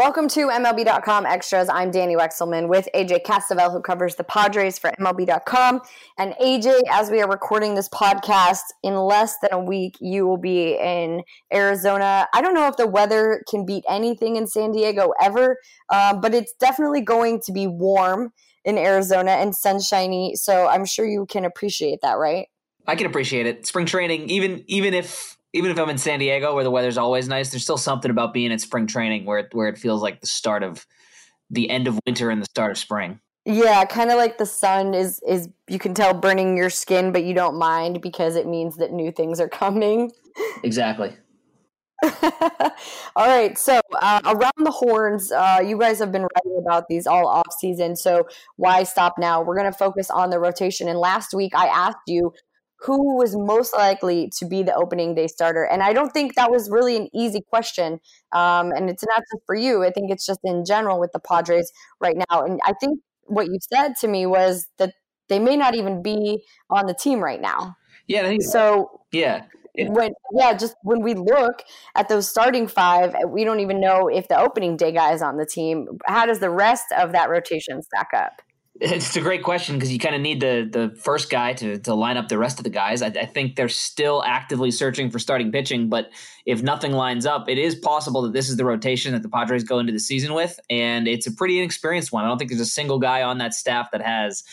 Welcome to MLB.com Extras. I'm Dani Wexelman with AJ Cassavell, who covers the Padres for MLB.com. And AJ, as we are recording this podcast, in less than a week, you will be in Arizona. I don't know if the weather can beat anything in San Diego ever, uh, but it's definitely going to be warm in Arizona and sunshiny. So I'm sure you can appreciate that, right? I can appreciate it. Spring training, even even if even if I'm in San Diego where the weather's always nice, there's still something about being at spring training where it, where it feels like the start of the end of winter and the start of spring. Yeah, kind of like the sun is is you can tell burning your skin, but you don't mind because it means that new things are coming. Exactly. all right, so uh, around the horns, uh, you guys have been writing about these all off season. So why stop now? We're going to focus on the rotation. And last week, I asked you who was most likely to be the opening day starter? And I don't think that was really an easy question. Um, and it's not just for you, I think it's just in general with the Padres right now. And I think what you said to me was that they may not even be on the team right now. Yeah. I think so. Yeah. When yeah, just when we look at those starting five, we don't even know if the opening day guy is on the team. How does the rest of that rotation stack up? It's a great question because you kind of need the the first guy to to line up the rest of the guys. I, I, think they're still actively searching for starting pitching, but if nothing lines up, it is possible that this is the rotation that the Padres go into the season with, and it's a pretty inexperienced one. I don't think there's a single guy on that staff that has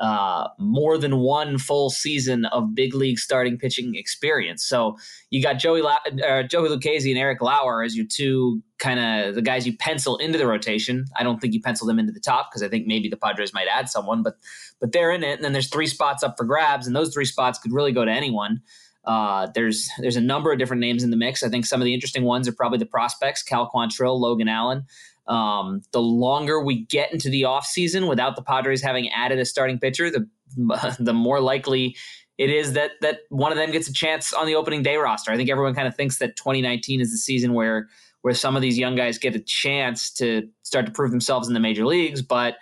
uh, more than one full season of big league starting pitching experience. So you got Joey La- uh, Joey Lucchesi and Eric Lauer as your two kind of the guys you pencil into the rotation. I don't think you pencil them into the top because I think maybe the Padres might add someone, but but they're in it. And then there's three spots up for grabs, and those three spots could really go to anyone. Uh, there's there's a number of different names in the mix. I think some of the interesting ones are probably the prospects: Cal Quantrill, Logan Allen. Um, the longer we get into the offseason without the Padres having added a starting pitcher, the the more likely it is that that one of them gets a chance on the opening day roster. I think everyone kind of thinks that 2019 is the season where where some of these young guys get a chance to start to prove themselves in the major leagues, but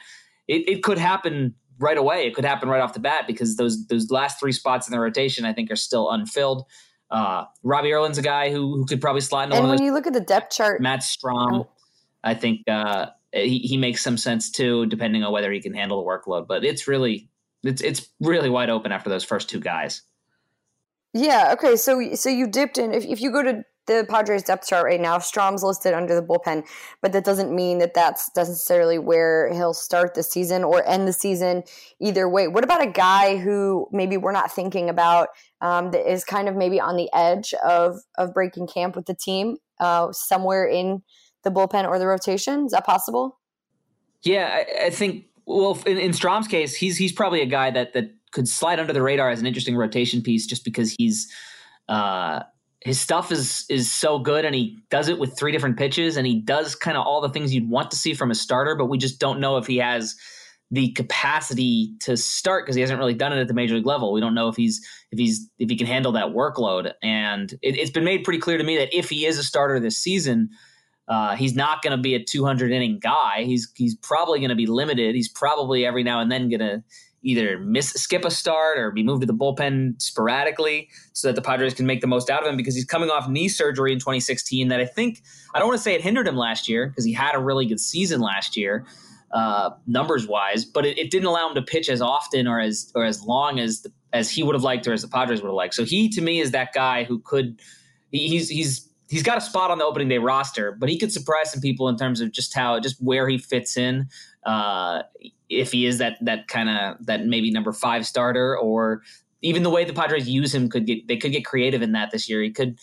it, it could happen right away. It could happen right off the bat because those those last three spots in the rotation I think are still unfilled. Uh, Robbie Erlin's a guy who, who could probably slide in. and when you look at the depth chart, Matt Strahm. I think uh, he, he makes some sense too, depending on whether he can handle the workload. But it's really it's it's really wide open after those first two guys. Yeah. Okay. So so you dipped in. If if you go to the Padres depth chart right now, Strahm's listed under the bullpen, but that doesn't mean that that's necessarily where he'll start the season or end the season. Either way, what about a guy who maybe we're not thinking about um, that is kind of maybe on the edge of of breaking camp with the team, uh, somewhere in the bullpen or the rotation? Is that possible? Yeah, I, I think. Well, in, in Strahm's case, he's he's probably a guy that that could slide under the radar as an interesting rotation piece, just because he's uh, his stuff is is so good, and he does it with three different pitches, and he does kind of all the things you'd want to see from a starter. But we just don't know if he has the capacity to start because he hasn't really done it at the major league level. We don't know if he's if he's if he can handle that workload, and it, it's been made pretty clear to me that if he is a starter this season uh, he's not going to be a 200 inning guy. He's he's probably going to be limited. He's probably every now and then going to either miss skip a start or be moved to the bullpen sporadically so that the Padres can make the most out of him because he's coming off knee surgery in 2016 that I think I don't want to say it hindered him last year because he had a really good season last year uh, numbers wise, but it, it, didn't allow him to pitch as often or as or as long as the, as he would have liked or as the Padres would have liked. So he to me is that guy who could he's he's he's got a spot on the opening day roster, but he could surprise some people in terms of just how just where he fits in. Uh, if he is that that kind of that maybe number five starter, or even the way the Padres use him could get they could get creative in that this year. He could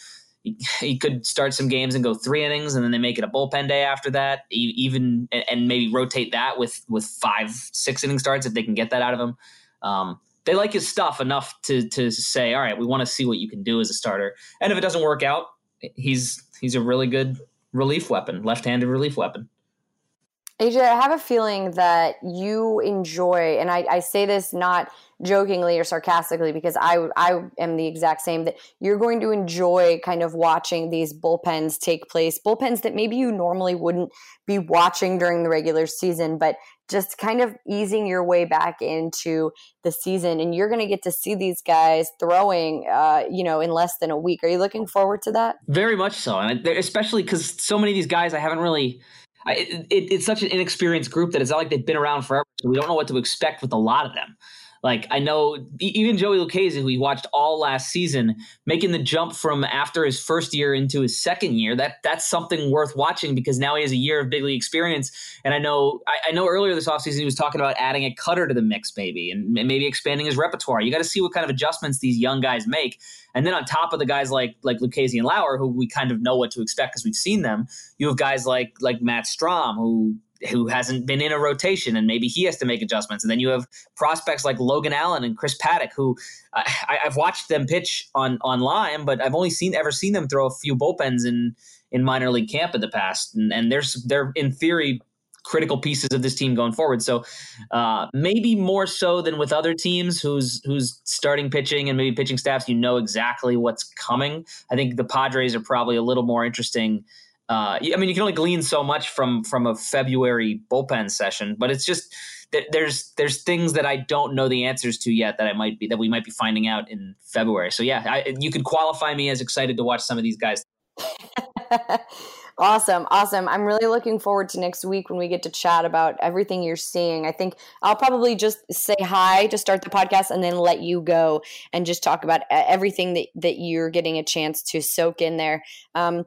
he could start some games and go three innings, and then they make it a bullpen day after that. Even and maybe rotate that with with five six inning starts if they can get that out of him. Um, they like his stuff enough to to say, all right, we want to see what you can do as a starter. And if it doesn't work out, he's he's a really good relief weapon, left-handed relief weapon. AJ, I have a feeling that you enjoy, and I, I say this not jokingly or sarcastically because I I am the exact same that you're going to enjoy kind of watching these bullpens take place bullpens that maybe you normally wouldn't be watching during the regular season but just kind of easing your way back into the season. And you're going to get to see these guys throwing uh, you know in less than a week. Are you looking forward to that? Very much so and especially because so many of these guys i haven't really It, it's such an inexperienced group that it's not like they've been around forever so we don't know what to expect with a lot of them like I know even Joey Lucchesi, who we watched all last season, making the jump from after his first year into his second year, that that's something worth watching because now he has a year of big league experience. And I know I, I know earlier this offseason he was talking about adding a cutter to the mix, maybe, and maybe expanding his repertoire. You got to see what kind of adjustments these young guys make. And then on top of the guys like like Lucchesi and Lauer, who we kind of know what to expect because we've seen them, you have guys like like Matt Strahm, who who hasn't been in a rotation and maybe he has to make adjustments. And then you have prospects like Logan Allen and Chris Paddack, who I, have watched them pitch on online, but I've only seen ever seen them throw a few bullpens in in minor league camp in the past. And, and there's they're in theory critical pieces of this team going forward. So uh, maybe more so than with other teams who's who's starting pitching and maybe pitching staffs, you know exactly what's coming. I think the Padres are probably a little more interesting uh, I mean, you can only glean so much from from a February bullpen session, but it's just there's there's things that I don't know the answers to yet that I might be that we might be finding out in February. So yeah, I, you could qualify me as excited to watch some of these guys. awesome, awesome! I'm really looking forward to next week when we get to chat about everything you're seeing. I think I'll probably just say hi to start the podcast and then let you go and just talk about everything that that you're getting a chance to soak in there. Um,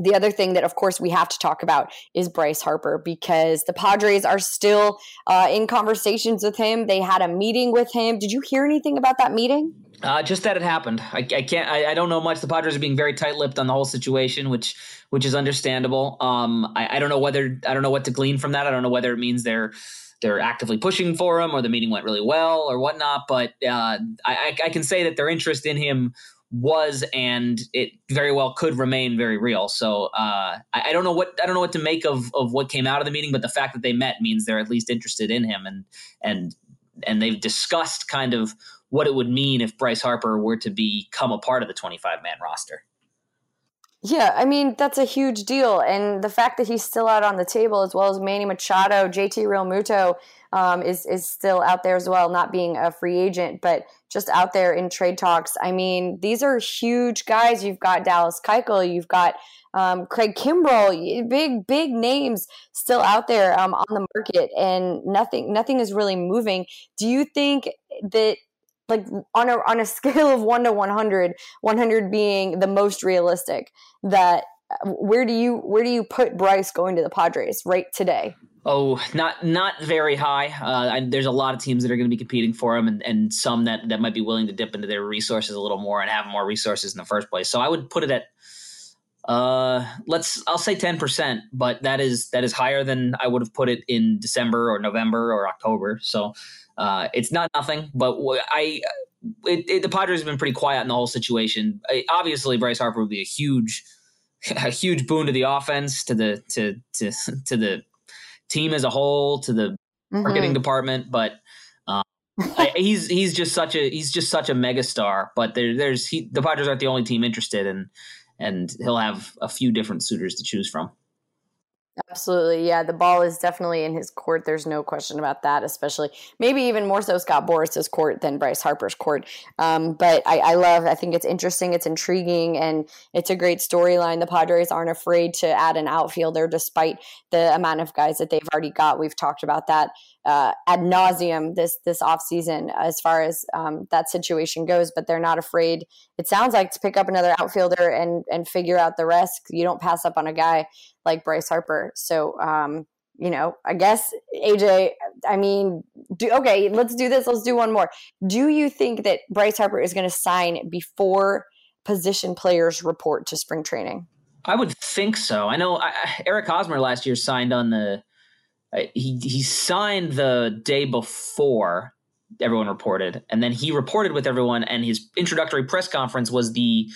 the other thing that, of course, we have to talk about is Bryce Harper because the Padres are still uh, in conversations with him. They had a meeting with him. Did you hear anything about that meeting? Uh, just that it happened. I, I can't. I, I, don't know much. The Padres are being very tight-lipped on the whole situation, which which is understandable. Um, I, I don't know whether I don't know what to glean from that. I don't know whether it means they're they're actively pushing for him or the meeting went really well or whatnot. But uh, I, I can say that their interest in him was and it very well could remain very real. So uh, I, I, don't know what I don't know what to make of of what came out of the meeting, but the fact that they met means they're at least interested in him and and and they've discussed kind of what it would mean if Bryce Harper were to become a part of the 25 man roster. Yeah, I mean that's a huge deal, and the fact that he's still out on the table, as well as Manny Machado, JT Realmuto um, is is still out there as well, not being a free agent, but just out there in trade talks. I mean, these are huge guys. You've got Dallas Keuchel, you've got um, Craig Kimbrel, big big names still out there um, on the market, and nothing nothing is really moving. Do you think that like on a on a scale of 1 to 100 100 being the most realistic that where do you where do you put Bryce going to the Padres right today Oh, not not very high. Uh, I, there's a lot of teams that are going to be competing for him, and, and some that, that might be willing to dip into their resources a little more and have more resources in the first place. So I would put it at uh, let's I'll say ten percent, but that is that is higher than I would have put it in December or November or October. So uh, it's not nothing, but I it, it, the Padres have been pretty quiet in the whole situation. I, obviously, Bryce Harper would be a huge a huge boon to the offense, to the to to to the team as a whole to the mm-hmm. marketing department, but um, I, he's he's just such a he's just such a megastar. But there, there's he, the Padres aren't the only team interested, and and he'll have a few different suitors to choose from. Absolutely. Yeah, the ball is definitely in his court. There's no question about that, especially maybe even more so Scott Boras's court than Bryce Harper's court. Um, but I, I, love, I think it's interesting, it's intriguing, and it's a great storyline. The Padres aren't afraid to add an outfielder despite the amount of guys that they've already got. We've talked about that uh, ad nauseum this this off season as far as um, that situation goes. But they're not afraid. It sounds like to pick up another outfielder and and figure out the rest. You don't pass up on a guy like Bryce Harper. So um, you know, I guess AJ. I mean, do, okay, let's do this. Let's do one more. Do you think that Bryce Harper is going to sign before position players report to spring training? I would think so. I know I, Eric Hosmer last year signed on the he he signed the day before everyone reported, and then he reported with everyone, and his introductory press conference was the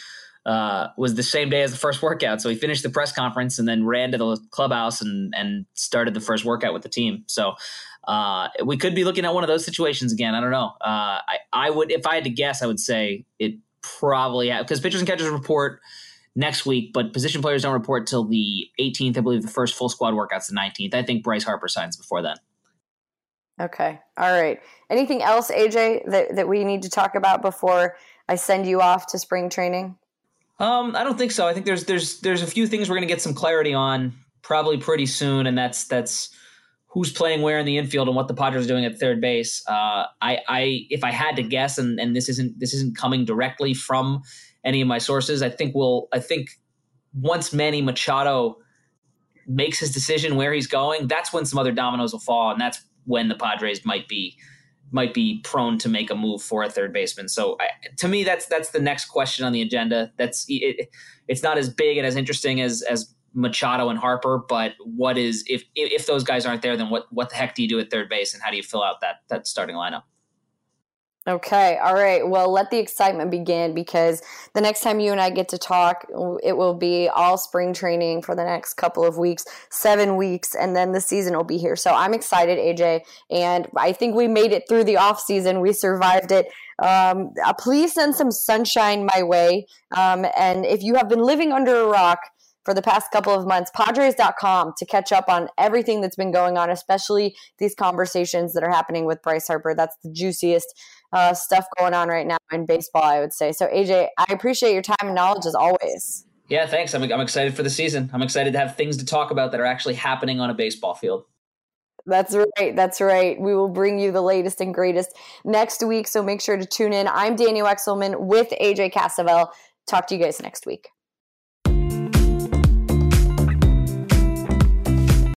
uh, was the same day as the first workout. So he finished the press conference and then ran to the clubhouse and and started the first workout with the team. So uh, we could be looking at one of those situations again. I don't know. Uh, I I would if I had to guess, I would say it probably because pitchers and catchers report next week, but position players don't report till the 18th. I believe the first full squad workout's the 19th. I think Bryce Harper signs before then. Okay. All right. Anything else, AJ, that, that we need to talk about before I send you off to spring training? Um, I don't think so. I think there's there's there's a few things we're going to get some clarity on probably pretty soon, and that's that's who's playing where in the infield and what the Padres are doing at third base. Uh, I, I if I had to guess, and and this isn't this isn't coming directly from any of my sources, I think we'll I think once Manny Machado makes his decision where he's going, that's when some other dominoes will fall, and that's when the Padres might be might be prone to make a move for a third baseman. So I, to me, that's that's the next question on the agenda. That's it, it's not as big and as interesting as as Machado and Harper, but what is if if those guys aren't there, then what what the heck do you do at third base, and how do you fill out that that starting lineup? Okay. All right. Well, let the excitement begin because the next time you and I get to talk, it will be all spring training for the next couple of weeks, seven weeks, and then the season will be here. So I'm excited, AJ. And I think we made it through the off season. We survived it. Um, uh, please send some sunshine my way. Um, and if you have been living under a rock, for the past couple of months, Padres.com to catch up on everything that's been going on, especially these conversations that are happening with Bryce Harper. That's the juiciest uh, stuff going on right now in baseball, I would say. So, AJ, I appreciate your time and knowledge as always. Yeah, thanks. I'm, I'm excited for the season. I'm excited to have things to talk about that are actually happening on a baseball field. That's right. That's right. We will bring you the latest and greatest next week. So make sure to tune in. I'm Dani Wexelman with AJ Cassavell. Talk to you guys next week.